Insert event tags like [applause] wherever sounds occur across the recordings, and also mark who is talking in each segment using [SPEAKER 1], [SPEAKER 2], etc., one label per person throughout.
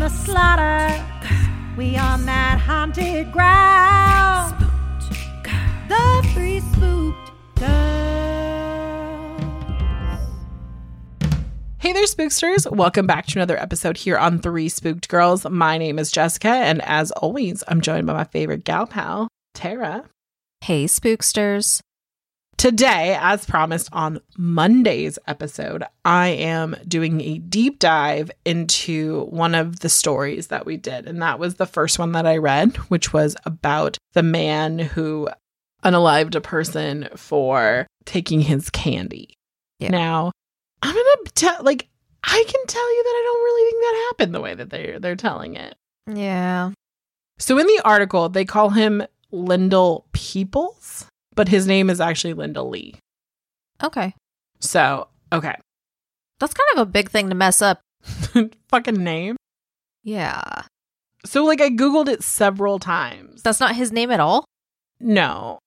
[SPEAKER 1] the slaughter, we on that haunted ground. The three spooked girls.
[SPEAKER 2] Hey there, spooksters. Welcome back to another episode here on Three Spooked Girls. My name is Jessica, and as always, I'm joined by my favorite gal pal, Tara.
[SPEAKER 3] Hey, spooksters.
[SPEAKER 2] Today, as promised on Monday's episode, I am doing a deep dive into one of the stories that we did. And that was the first one that I read, which was about the man who unalived a person for taking his candy.
[SPEAKER 3] Yeah.
[SPEAKER 2] Now, I'm gonna tell like I can tell you that I don't really think that happened the way that they they're telling it.
[SPEAKER 3] Yeah.
[SPEAKER 2] So in the article, they call him Lyndall Peoples, but his name is actually Ledell Lee.
[SPEAKER 3] Okay.
[SPEAKER 2] So, okay.
[SPEAKER 3] That's kind of a big thing to mess up. [laughs]
[SPEAKER 2] Fucking name.
[SPEAKER 3] Yeah.
[SPEAKER 2] So like I googled it several times.
[SPEAKER 3] That's not his name at all?
[SPEAKER 2] no.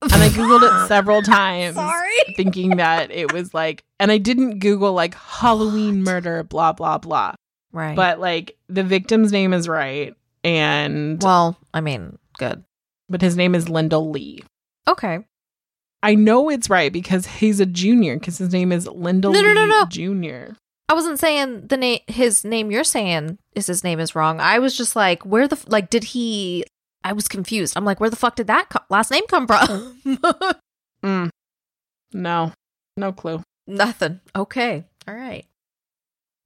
[SPEAKER 2] And I googled it several [laughs] times
[SPEAKER 3] Sorry. [laughs]
[SPEAKER 2] thinking that it was like and I didn't google like Halloween murder blah blah blah.
[SPEAKER 3] Right.
[SPEAKER 2] But like the victim's name is right and
[SPEAKER 3] well, I mean, good.
[SPEAKER 2] but his name is Ledell Lee.
[SPEAKER 3] Okay.
[SPEAKER 2] I know it's right because he's a junior because his name is Ledell
[SPEAKER 3] No, no, no,
[SPEAKER 2] Lee
[SPEAKER 3] no.
[SPEAKER 2] Jr.
[SPEAKER 3] I wasn't saying the name his name you're saying is his name is wrong. I was just like, where the f- like did he I was confused. I'm like, where the fuck did that co- last name come from? [laughs]
[SPEAKER 2] Mm. No, no clue.
[SPEAKER 3] Nothing. Okay. All right.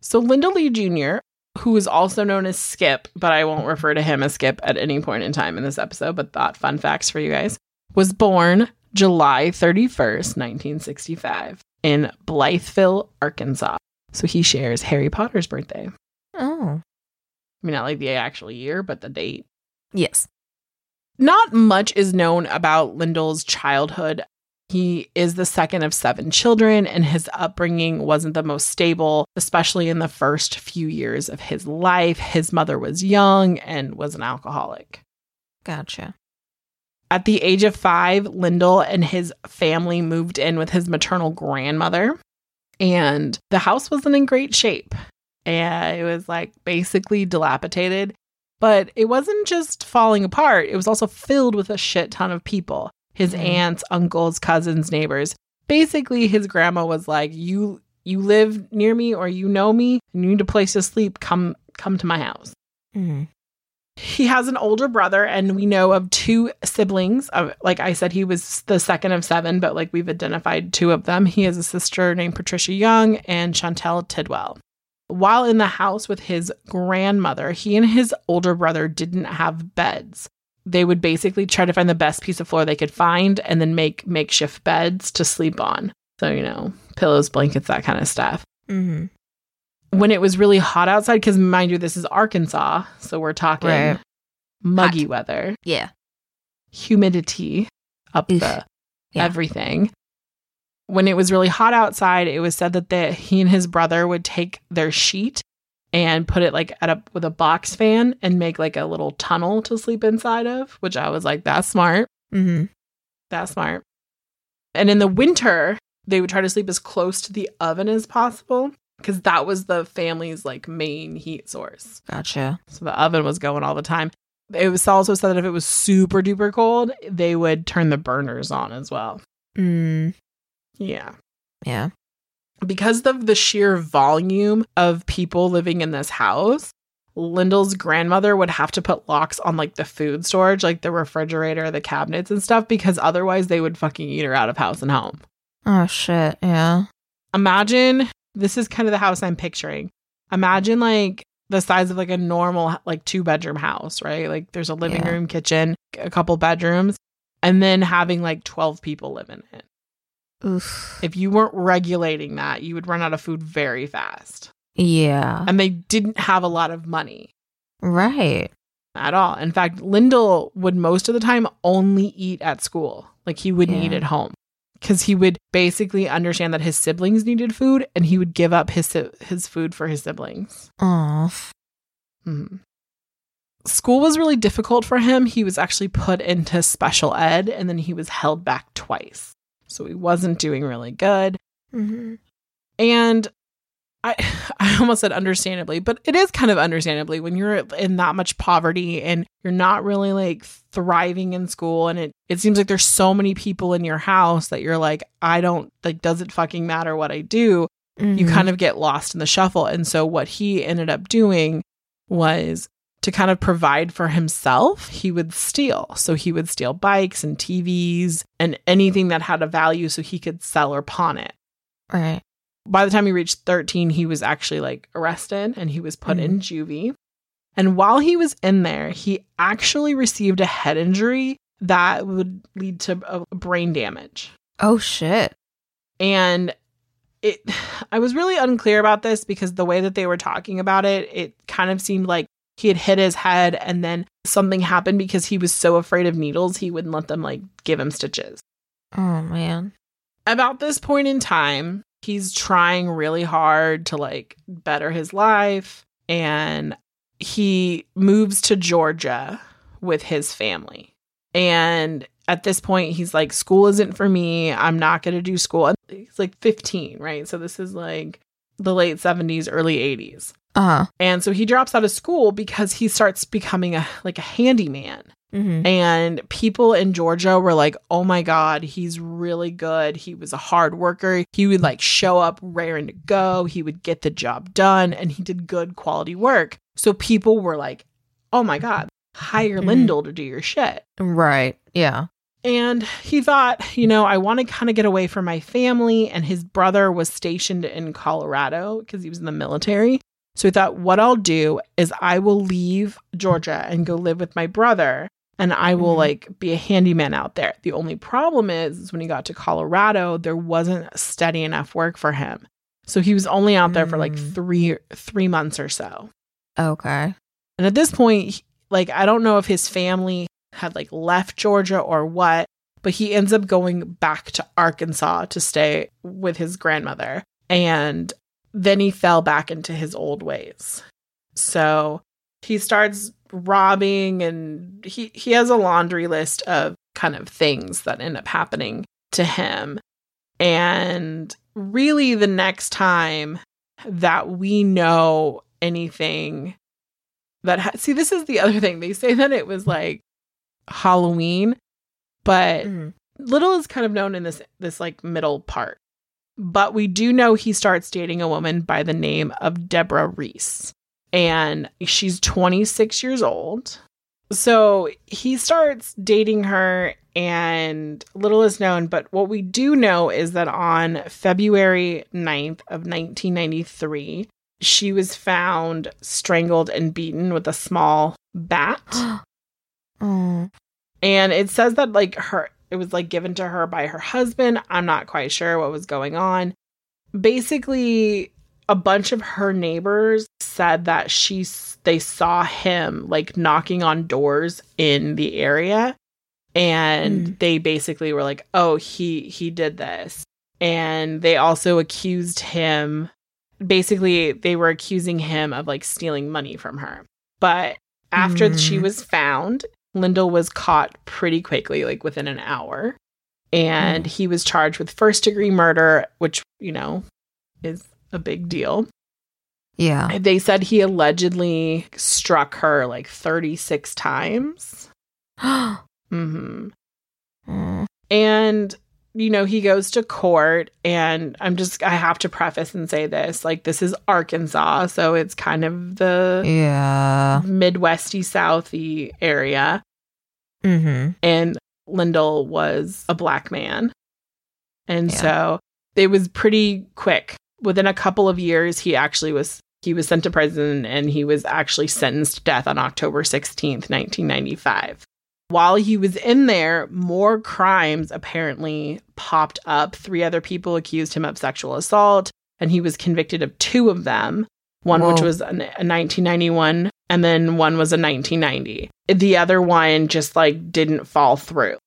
[SPEAKER 2] So Ledell Lee Jr., who is also known as Skip, but I won't refer to him as Skip at any point in time in this episode, but thought fun facts for you guys, was born July 31st, 1965, in Blytheville, Arkansas. So he shares Harry Potter's birthday.
[SPEAKER 3] Oh.
[SPEAKER 2] I mean, not like the actual year, but the date.
[SPEAKER 3] Yes.
[SPEAKER 2] Not much is known about Ledell's childhood. He is the second of seven children, and his upbringing wasn't the most stable, especially in the first few years of his life. His mother was young and was an alcoholic.
[SPEAKER 3] Gotcha.
[SPEAKER 2] At the age of five, Ledell and his family moved in with his maternal grandmother, and the house wasn't in great shape. And it was like basically dilapidated, but it wasn't just falling apart, it was also filled with a shit ton of people his
[SPEAKER 3] Mhm.
[SPEAKER 2] aunts, uncles, cousins, neighbors. Basically, his grandma was like, You you live near me or you know me and you need a place to sleep, come come to my house.
[SPEAKER 3] Mm.
[SPEAKER 2] He has an older brother, and we know of two siblings. Uh, like I said, he was the second of seven, but like we've identified two of them. He has a sister named Patricia Young and Chantel Tidwell. While in the house with his grandmother, he and his older brother didn't have beds. They would basically try to find the best piece of floor they could find and then make makeshift beds to sleep on. So, you know, pillows, blankets, that kind of stuff
[SPEAKER 3] hmm
[SPEAKER 2] when it was really hot outside, because mind you, this is Arkansas, so we're talking
[SPEAKER 3] Right.
[SPEAKER 2] muggy
[SPEAKER 3] Hot.
[SPEAKER 2] weather,
[SPEAKER 3] Yeah.
[SPEAKER 2] humidity up
[SPEAKER 3] Oof.
[SPEAKER 2] the
[SPEAKER 3] Yeah.
[SPEAKER 2] everything. When it was really hot outside, it was said that the, he and his brother would take their sheet and put it like at a with a box fan and make like a little tunnel to sleep inside of, which I was like, that's smart.
[SPEAKER 3] hmm
[SPEAKER 2] That's smart. And in the winter, they would try to sleep as close to the oven as possible because that was the family's like main heat source.
[SPEAKER 3] Gotcha.
[SPEAKER 2] So the oven was going all the time. It was also said that if it was super duper cold, they would turn the burners on as well.
[SPEAKER 3] Mm.
[SPEAKER 2] Yeah.
[SPEAKER 3] Yeah.
[SPEAKER 2] Because of the sheer volume of people living in this house, Ledell's grandmother would have to put locks on like the food storage, like the refrigerator, the cabinets and stuff, because otherwise they would fucking eat her out of house and home.
[SPEAKER 3] Oh shit. Yeah.
[SPEAKER 2] Imagine this is kind of the house I'm picturing. Imagine like the size of like a normal like two bedroom house, right? Like there's a living
[SPEAKER 3] Yeah.
[SPEAKER 2] room, kitchen, a couple bedrooms, and then having like 12 people live in it.
[SPEAKER 3] Oof.
[SPEAKER 2] If you weren't regulating that, you would run out of food very fast.
[SPEAKER 3] Yeah.
[SPEAKER 2] And they didn't have a lot of money
[SPEAKER 3] Right.
[SPEAKER 2] at all. In fact, Ledell would most of the time only eat at school. Like he wouldn't eat at home because he would basically understand that his siblings needed food and he would give up his si- his food for his siblings.
[SPEAKER 3] Oh.
[SPEAKER 2] Mhm. School was really difficult for him. He was actually put into special ed and then he was held back twice. So he wasn't doing really good.
[SPEAKER 3] Mm-hmm.
[SPEAKER 2] And I [laughs] I almost said understandably, but it is kind of understandably when you're in that much poverty and you're not really like thriving in school and it it seems like there's so many people in your house that you're like I don't like does it fucking matter what I do?
[SPEAKER 3] Mm-hmm.
[SPEAKER 2] You kind of get lost in the shuffle. And so what he ended up doing was to kind of provide for himself, he would steal. So he would steal bikes and TVs and anything that had a value so he could sell or pawn it
[SPEAKER 3] right.
[SPEAKER 2] By the time he reached 13, he was actually like arrested and he was put in mm-hmm. juvie. And while he was in there, he actually received a head injury that would lead to a brain damage.
[SPEAKER 3] Oh shit.
[SPEAKER 2] And it [sighs] I was really unclear about this because the way that they were talking about it, it kind of seemed like he had hit his head and then something happened because he was so afraid of needles, he wouldn't let them like give him stitches.
[SPEAKER 3] Oh man.
[SPEAKER 2] about this point in time, he's trying really hard to like better his life and he moves to Georgia with his family. And at this point, he's like, school isn't for me. I'm not going to do school. And he's like 15, right? So this is like the late 70s, early 80s.
[SPEAKER 3] Uh-huh.
[SPEAKER 2] And so he drops out of school because he starts becoming a like a handyman.
[SPEAKER 3] Mm-hmm.
[SPEAKER 2] And people in Georgia were like, oh my God, he's really good. He was a hard worker. He would like show up raring to go. He would get the job done and he did good quality work. So people were like, oh my God, hire
[SPEAKER 3] Mhm.
[SPEAKER 2] Ledell to do your shit.
[SPEAKER 3] Right. Yeah.
[SPEAKER 2] And he thought, you know, I want to kind of get away from my family. And his brother was stationed in Colorado because he was in the military. So he thought, what I'll do is I will leave Georgia and go live with my brother. And I will
[SPEAKER 3] Mhm.
[SPEAKER 2] like be a handyman out there. The only problem is, is when he got to Colorado, there wasn't steady enough work for him. So he was only out there for like
[SPEAKER 3] Mm.
[SPEAKER 2] three three months or so.
[SPEAKER 3] Okay.
[SPEAKER 2] And at this point, like I don't know if his family had like left Georgia or what, but he ends up going back to Arkansas to stay with his grandmother. And then he fell back into his old ways. So he starts robbing and he he has a laundry list of kind of things that end up happening to him. And really the next time that we know anything that ha- see this is the other thing they say that it was like halloween but
[SPEAKER 3] Mhm.
[SPEAKER 2] little is kind of known in this this like middle part but we do know he starts dating a woman by the name of deborah reese and she's 26 years old. So he starts dating her and little is known but what we do know is that on february 9th of 1993 she was found strangled and beaten with a small bat. [gasps]
[SPEAKER 3] Oh.
[SPEAKER 2] and it says that like her it was like given to her by her husband. I'm not quite sure what was going on. Basically a bunch of her neighbors said that she they saw him like knocking on doors in the area and
[SPEAKER 3] Mm.
[SPEAKER 2] they basically were like oh he he did this and they also accused him basically they were accusing him of like stealing money from her but after
[SPEAKER 3] Mm.
[SPEAKER 2] she was found Ledell was caught pretty quickly, like within an hour. And
[SPEAKER 3] Mm.
[SPEAKER 2] he was charged with first degree murder, which, you know, is a big deal.
[SPEAKER 3] Yeah.
[SPEAKER 2] They said he allegedly struck her like 36 times. [gasps] hmm
[SPEAKER 3] Mm.
[SPEAKER 2] And you know, he goes to court, and I'm just, I have to preface and say this like, this is Arkansas. So it's kind of the
[SPEAKER 3] Yeah.
[SPEAKER 2] Midwesty, Southy area.
[SPEAKER 3] Mm-hmm.
[SPEAKER 2] And Ledell was a black man. And
[SPEAKER 3] Yeah.
[SPEAKER 2] so it was pretty quick. Within a couple of years, he actually was he was sent to prison and he was actually sentenced to death on October 16th, 1995. While he was in there, more crimes apparently popped up. Three other people accused him of sexual assault, and he was convicted of two of them. One which was a 1991, and then one was a 1990. The other one just like didn't fall through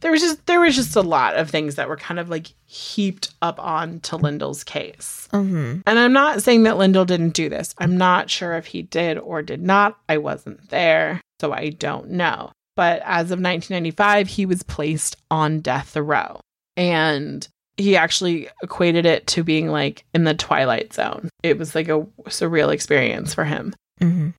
[SPEAKER 2] there was just there was just a lot of things that were kind of like heaped up on to Ledell's case.
[SPEAKER 3] Mm-hmm.
[SPEAKER 2] And I'm not saying that Ledell didn't do this. I'm not sure if he did or did not. I wasn't there, so I don't know. But as of 1995, he was placed on death row. And he actually equated it to being like in the twilight zone. It was like a surreal experience for him.
[SPEAKER 3] Mm-hmm.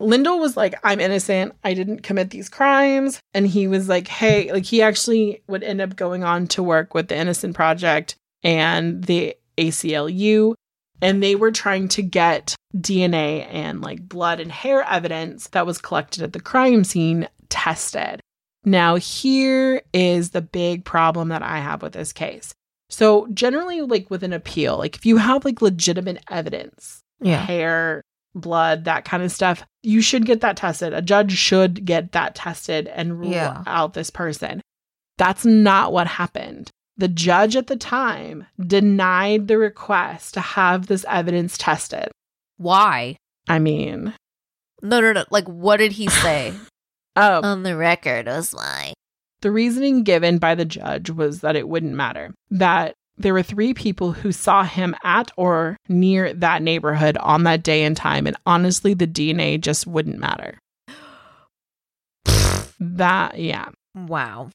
[SPEAKER 2] Lyndall was like, I'm innocent. I didn't commit these crimes. And he was like, hey, like he actually would end up going on to work with the Innocent Project and the ACLU. And they were trying to get DNA and like blood and hair evidence that was collected at the crime scene tested. Now, here is the big problem that I have with this case. So, generally, like with an appeal, like if you have like legitimate evidence,
[SPEAKER 3] Yeah.
[SPEAKER 2] hair, blood, that kind of stuff, you should get that tested. A judge should get that tested and rule
[SPEAKER 3] Yeah.
[SPEAKER 2] out this person. That's not what happened. The judge at the time denied the request to have this evidence tested.
[SPEAKER 3] Why?
[SPEAKER 2] I mean,
[SPEAKER 3] No, no, no. Like, what did he say [laughs]
[SPEAKER 2] oh.
[SPEAKER 3] oh, on the record? Was why.
[SPEAKER 2] the reasoning given by the judge was that it wouldn't matter. That there were three people who saw him at or near that neighborhood on that day and time. And honestly, the DNA just wouldn't matter. that, yeah.
[SPEAKER 3] Wow.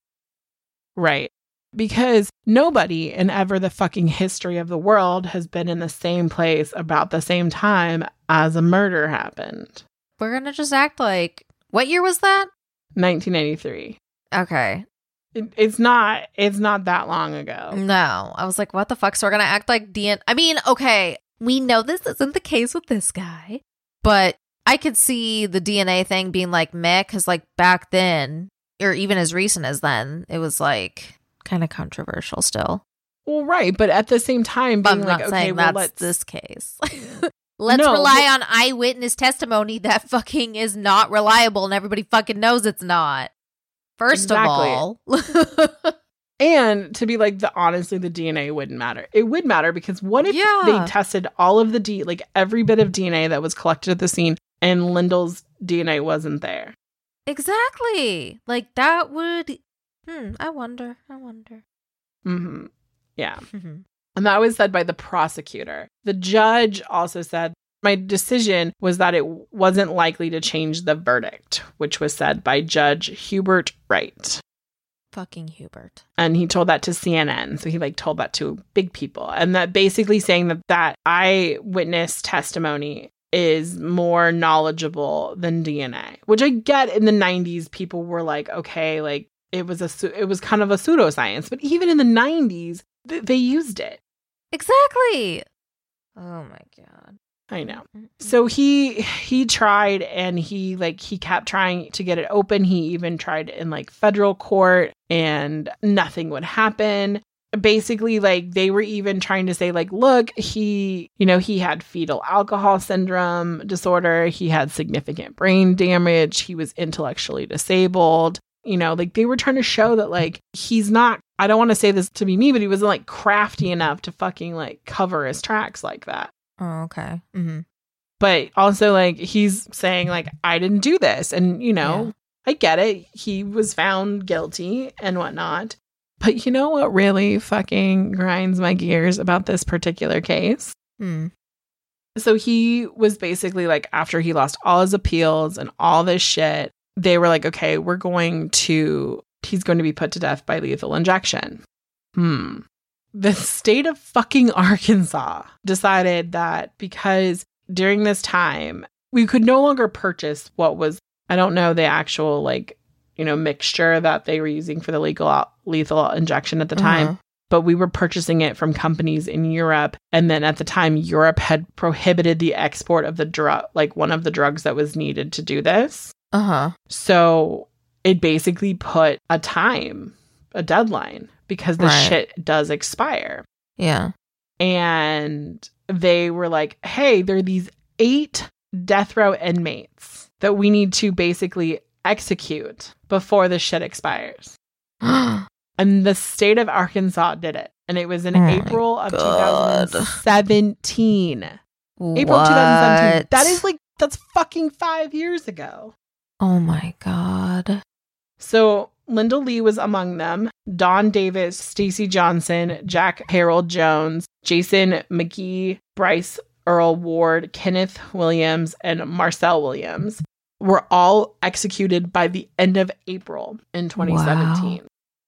[SPEAKER 2] Right. Because nobody in ever the fucking history of the world has been in the same place about the same time as a murder happened.
[SPEAKER 3] We're gonna just act like. What year was that?
[SPEAKER 2] 1993.
[SPEAKER 3] Okay.
[SPEAKER 2] It, it's not it's not that long ago.
[SPEAKER 3] No, I was like, what the fuck? So we're gonna act like DNA. I mean, okay, we know this isn't the case with this guy, but I could see the DNA thing being like meh, because like back then, or even as recent as then, it was like kind of controversial still.
[SPEAKER 2] Well, right, but at the same time being
[SPEAKER 3] I'm
[SPEAKER 2] like
[SPEAKER 3] not
[SPEAKER 2] okay,
[SPEAKER 3] saying
[SPEAKER 2] well
[SPEAKER 3] that's this case. [laughs] [laughs] Let's
[SPEAKER 2] No,
[SPEAKER 3] rely
[SPEAKER 2] well-
[SPEAKER 3] on eyewitness testimony that fucking is not reliable and everybody fucking knows it's not. First
[SPEAKER 2] Exactly.
[SPEAKER 3] of all. [laughs]
[SPEAKER 2] and to be like the honestly the DNA wouldn't matter. It would matter because what if
[SPEAKER 3] Yeah.
[SPEAKER 2] they tested all of the D like every bit of DNA that was collected at the scene and Ledell's DNA wasn't there?
[SPEAKER 3] exactly. Like that would hmm, I wonder. I wonder.
[SPEAKER 2] mm-hmm Yeah. mm-hmm. [laughs] And that was said by the prosecutor. The judge also said, My decision was that it wasn't likely to change the verdict, which was said by Judge Hubert Wright.
[SPEAKER 3] fucking Hubert.
[SPEAKER 2] And he told that to CNN. So he like told that to big people. And that basically saying that that eyewitness testimony is more knowledgeable than DNA, which I get in the 90s people were like, okay, like it was a it was kind of a pseudoscience, but even in the 90s th- they used it.
[SPEAKER 3] Exactly. Oh my god.
[SPEAKER 2] I know. So he he tried and he like he kept trying to get it open. He even tried in like federal court and nothing would happen. Basically like they were even trying to say like look, he you know, he had fetal alcohol syndrome disorder, he had significant brain damage, he was intellectually disabled. You know, like they were trying to show that like he's not I don't want to say this to be me, but he wasn't like crafty enough to fucking like cover his tracks like that
[SPEAKER 3] Oh, okay. Mm-hmm.
[SPEAKER 2] but also like he's saying like i didn't do this and you know
[SPEAKER 3] Yeah.
[SPEAKER 2] i get it he was found guilty and whatnot but you know what really fucking grinds my gears about this particular case
[SPEAKER 3] Hmm.
[SPEAKER 2] so he was basically like after he lost all his appeals and all this shit they were like okay we're going to he's going to be put to death by lethal injection hmm the state of fucking Arkansas decided that because during this time we could no longer purchase what was I don't know the actual like you know mixture that they were using for the legal lethal injection at the time
[SPEAKER 3] Uh-huh.
[SPEAKER 2] but we were purchasing it from companies in Europe. And then at the time, Europe had prohibited the export of the drug, like one of the drugs that was needed to do this.
[SPEAKER 3] Uh huh.
[SPEAKER 2] So it basically put a time, a deadline, because the
[SPEAKER 3] Right.
[SPEAKER 2] shit does expire.
[SPEAKER 3] Yeah.
[SPEAKER 2] And they were like, hey, there are these eight death row inmates that we need to basically execute before the shit expires. [gasps] And the state of Arkansas did it. And it was in
[SPEAKER 3] Oh
[SPEAKER 2] April of
[SPEAKER 3] God.
[SPEAKER 2] 2017. April 2017. That is like, that's fucking five years ago.
[SPEAKER 3] Oh my god.
[SPEAKER 2] So Ledell Lee was among them. Don Davis, Stacy Johnson, Jack Harold Jones, Jason McGehee, Bryce Earl Ward, Kenneth Williams, and Marcel Williams were all executed by the end of April in 2017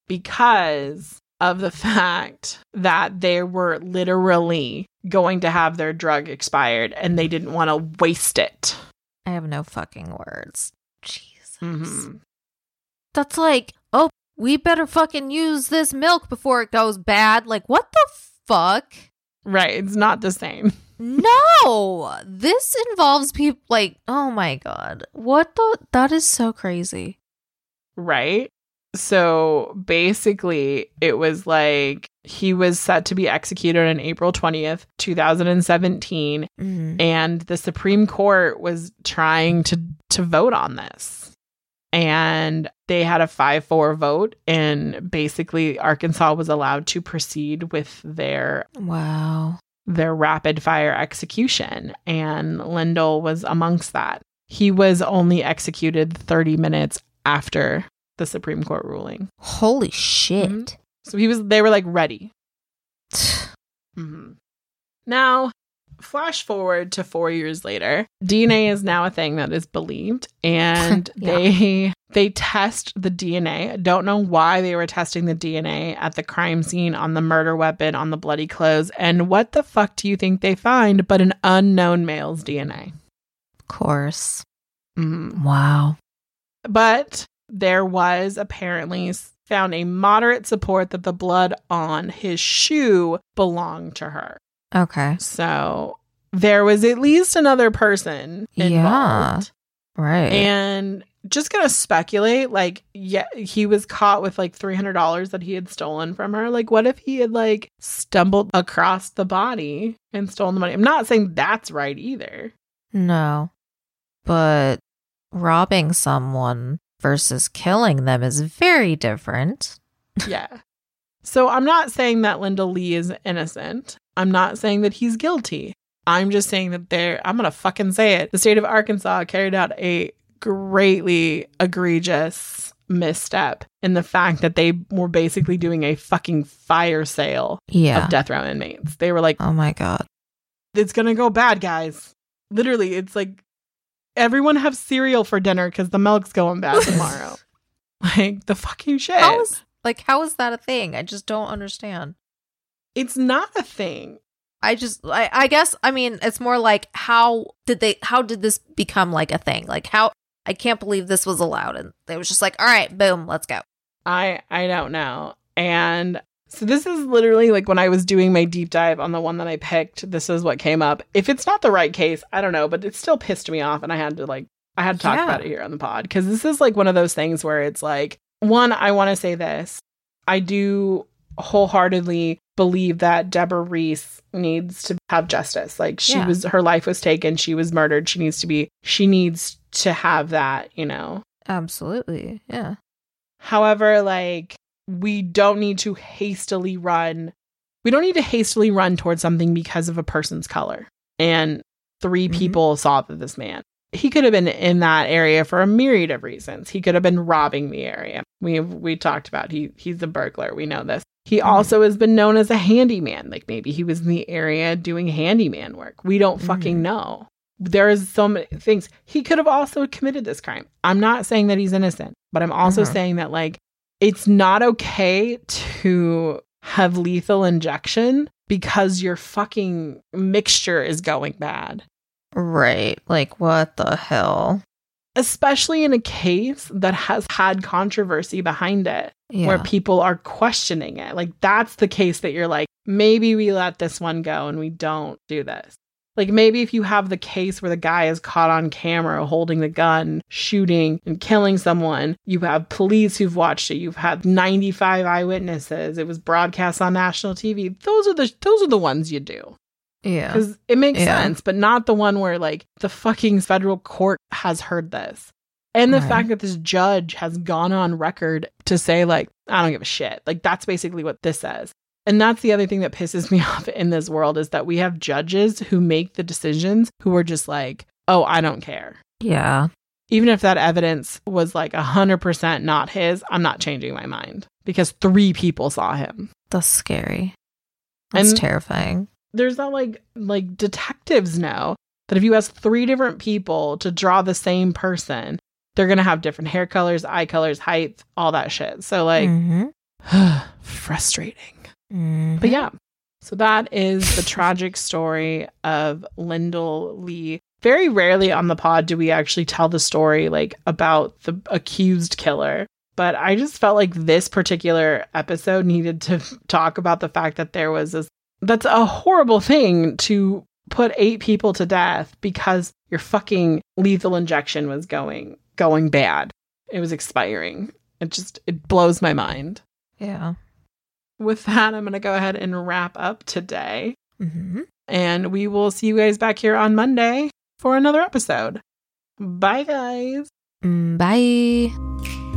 [SPEAKER 2] because of the fact that they were literally going to have their drug expired and they didn't want to waste it.
[SPEAKER 3] I have no fucking words. Jesus.
[SPEAKER 2] Mhm.
[SPEAKER 3] That's like, oh, we better fucking use this milk before it goes bad. Like, what the fuck?
[SPEAKER 2] Right. It's not the same. [laughs]
[SPEAKER 3] No, this involves people like, oh my god, what the? That is so crazy.
[SPEAKER 2] right? So basically, it was like he was set to be executed on April 20th, 2017,
[SPEAKER 3] Mhm.
[SPEAKER 2] and the Supreme Court was trying to to vote on this. And they had a 5-4 vote and basically Arkansas was allowed to proceed with their
[SPEAKER 3] Wow.
[SPEAKER 2] their rapid fire execution and Ledell was amongst that. He was only executed 30 minutes after the Supreme Court ruling.
[SPEAKER 3] Holy shit.
[SPEAKER 2] Mhm. So he was they were like ready. Mhm. Now, flash forward to 4 years later. DNA is now a thing that is believed and [laughs]
[SPEAKER 3] Yeah.
[SPEAKER 2] they they test the DNA. Don't know why they were testing the DNA at the crime scene on the murder weapon on the bloody clothes and what the fuck do you think they find but an unknown male's DNA?
[SPEAKER 3] Of course.
[SPEAKER 2] Mhm.
[SPEAKER 3] Wow.
[SPEAKER 2] but there was apparently found a moderate support that the blood on his shoe belonged to her.
[SPEAKER 3] Okay.
[SPEAKER 2] So there was at least another person
[SPEAKER 3] Yeah.
[SPEAKER 2] involved.
[SPEAKER 3] Right.
[SPEAKER 2] And just gonna speculate, like, yeah, he was caught with like three hundred dollars that he had stolen from her. Like, what if he had like stumbled across the body and stolen the money? I'm not saying that's right either.
[SPEAKER 3] no. But robbing someone versus killing them is very different.
[SPEAKER 2] yeah. So I'm not saying that Ledell Lee is innocent. I'm not saying that he's guilty. I'm just saying that there, I'm going to fucking say it. The state of Arkansas carried out a greatly egregious misstep in the fact that they were basically doing a fucking fire sale
[SPEAKER 3] Yeah.
[SPEAKER 2] of death row inmates. They were like,
[SPEAKER 3] oh my god.
[SPEAKER 2] it's going to go bad, guys. Literally, it's like everyone have cereal for dinner because the milk's going bad [laughs] tomorrow. like the fucking shit.
[SPEAKER 3] How is like how is that a thing? I just don't understand.
[SPEAKER 2] it's not a thing.
[SPEAKER 3] I just I, I guess I mean it's more like how did they how did this become like a thing? Like how I can't believe this was allowed and they was just like, all right, boom, let's go.
[SPEAKER 2] I I don't know. And so this is literally like when I was doing my deep dive on the one that I picked, this is what came up. If it's not the right case, I don't know, but it still pissed me off and I had to like I had to talk
[SPEAKER 3] Yeah.
[SPEAKER 2] about it here on the pod cuz this is like one of those things where it's like one I want to say this. I do wholeheartedly believe that Deborah Reese needs to have justice. Like she
[SPEAKER 3] Yeah.
[SPEAKER 2] was her life was taken, she was murdered. She needs to be she needs to have that, you know.
[SPEAKER 3] Absolutely. Yeah.
[SPEAKER 2] However, like we don't need to hastily run. We don't need to hastily run towards something because of a person's color. And 3
[SPEAKER 3] Mhm.
[SPEAKER 2] people saw that this man. He could have been in that area for a myriad of reasons. He could have been robbing the area. We we talked about he he's a burglar. We know this. He
[SPEAKER 3] Mhm.
[SPEAKER 2] also has been known as a handyman. Like maybe he was in the area doing handyman work. We don't fucking
[SPEAKER 3] Mhm.
[SPEAKER 2] know. There's so many things. He could have also committed this crime. I'm not saying that he's innocent, but I'm also
[SPEAKER 3] Mhm.
[SPEAKER 2] saying that like it's not okay to have lethal injection because your fucking mixture is going bad.
[SPEAKER 3] Right. Like what the hell?
[SPEAKER 2] especially in a case that has had controversy behind it
[SPEAKER 3] Yeah.
[SPEAKER 2] where people are questioning it. Like that's the case that you're like, maybe we let this one go and we don't do this. Like maybe if you have the case where the guy is caught on camera holding the gun, shooting and killing someone, you have police who've watched it, you've had 95 eyewitnesses, it was broadcast on national TV. Those are the those are the ones you do
[SPEAKER 3] yeah.
[SPEAKER 2] because it makes
[SPEAKER 3] Yeah.
[SPEAKER 2] sense, but not the one where like the fucking federal court has heard this. And the
[SPEAKER 3] Right.
[SPEAKER 2] fact that this judge has gone on record to say, like, I don't give a shit. Like, that's basically what this says. And that's the other thing that pisses [laughs] me off in this world is that we have judges who make the decisions who are just like, oh, I don't care.
[SPEAKER 3] Yeah.
[SPEAKER 2] Even if that evidence was like 100% not his, I'm not changing my mind because three people saw him.
[SPEAKER 3] That's scary. That's
[SPEAKER 2] And-
[SPEAKER 3] terrifying.
[SPEAKER 2] There's that like like detectives know that if you ask three different people to draw the same person, they're gonna have different hair colors, eye colors, height, all that shit. So like
[SPEAKER 3] Mhm. [sighs]
[SPEAKER 2] frustrating.
[SPEAKER 3] Mhm.
[SPEAKER 2] But yeah. So that is the tragic story of Ledell Lee. Very rarely on the pod do we actually tell the story like about the accused killer. But I just felt like this particular episode needed to [laughs] talk about the fact that there was this that's a horrible thing to put eight people to death because your fucking lethal injection was going going bad. It was expiring. It just it blows my mind
[SPEAKER 3] Yeah.
[SPEAKER 2] with that, I'm going to go ahead and wrap up today.
[SPEAKER 3] hmm
[SPEAKER 2] And we will see you guys back here on Monday for another episode. Bye, guys.
[SPEAKER 3] Mm, Bye.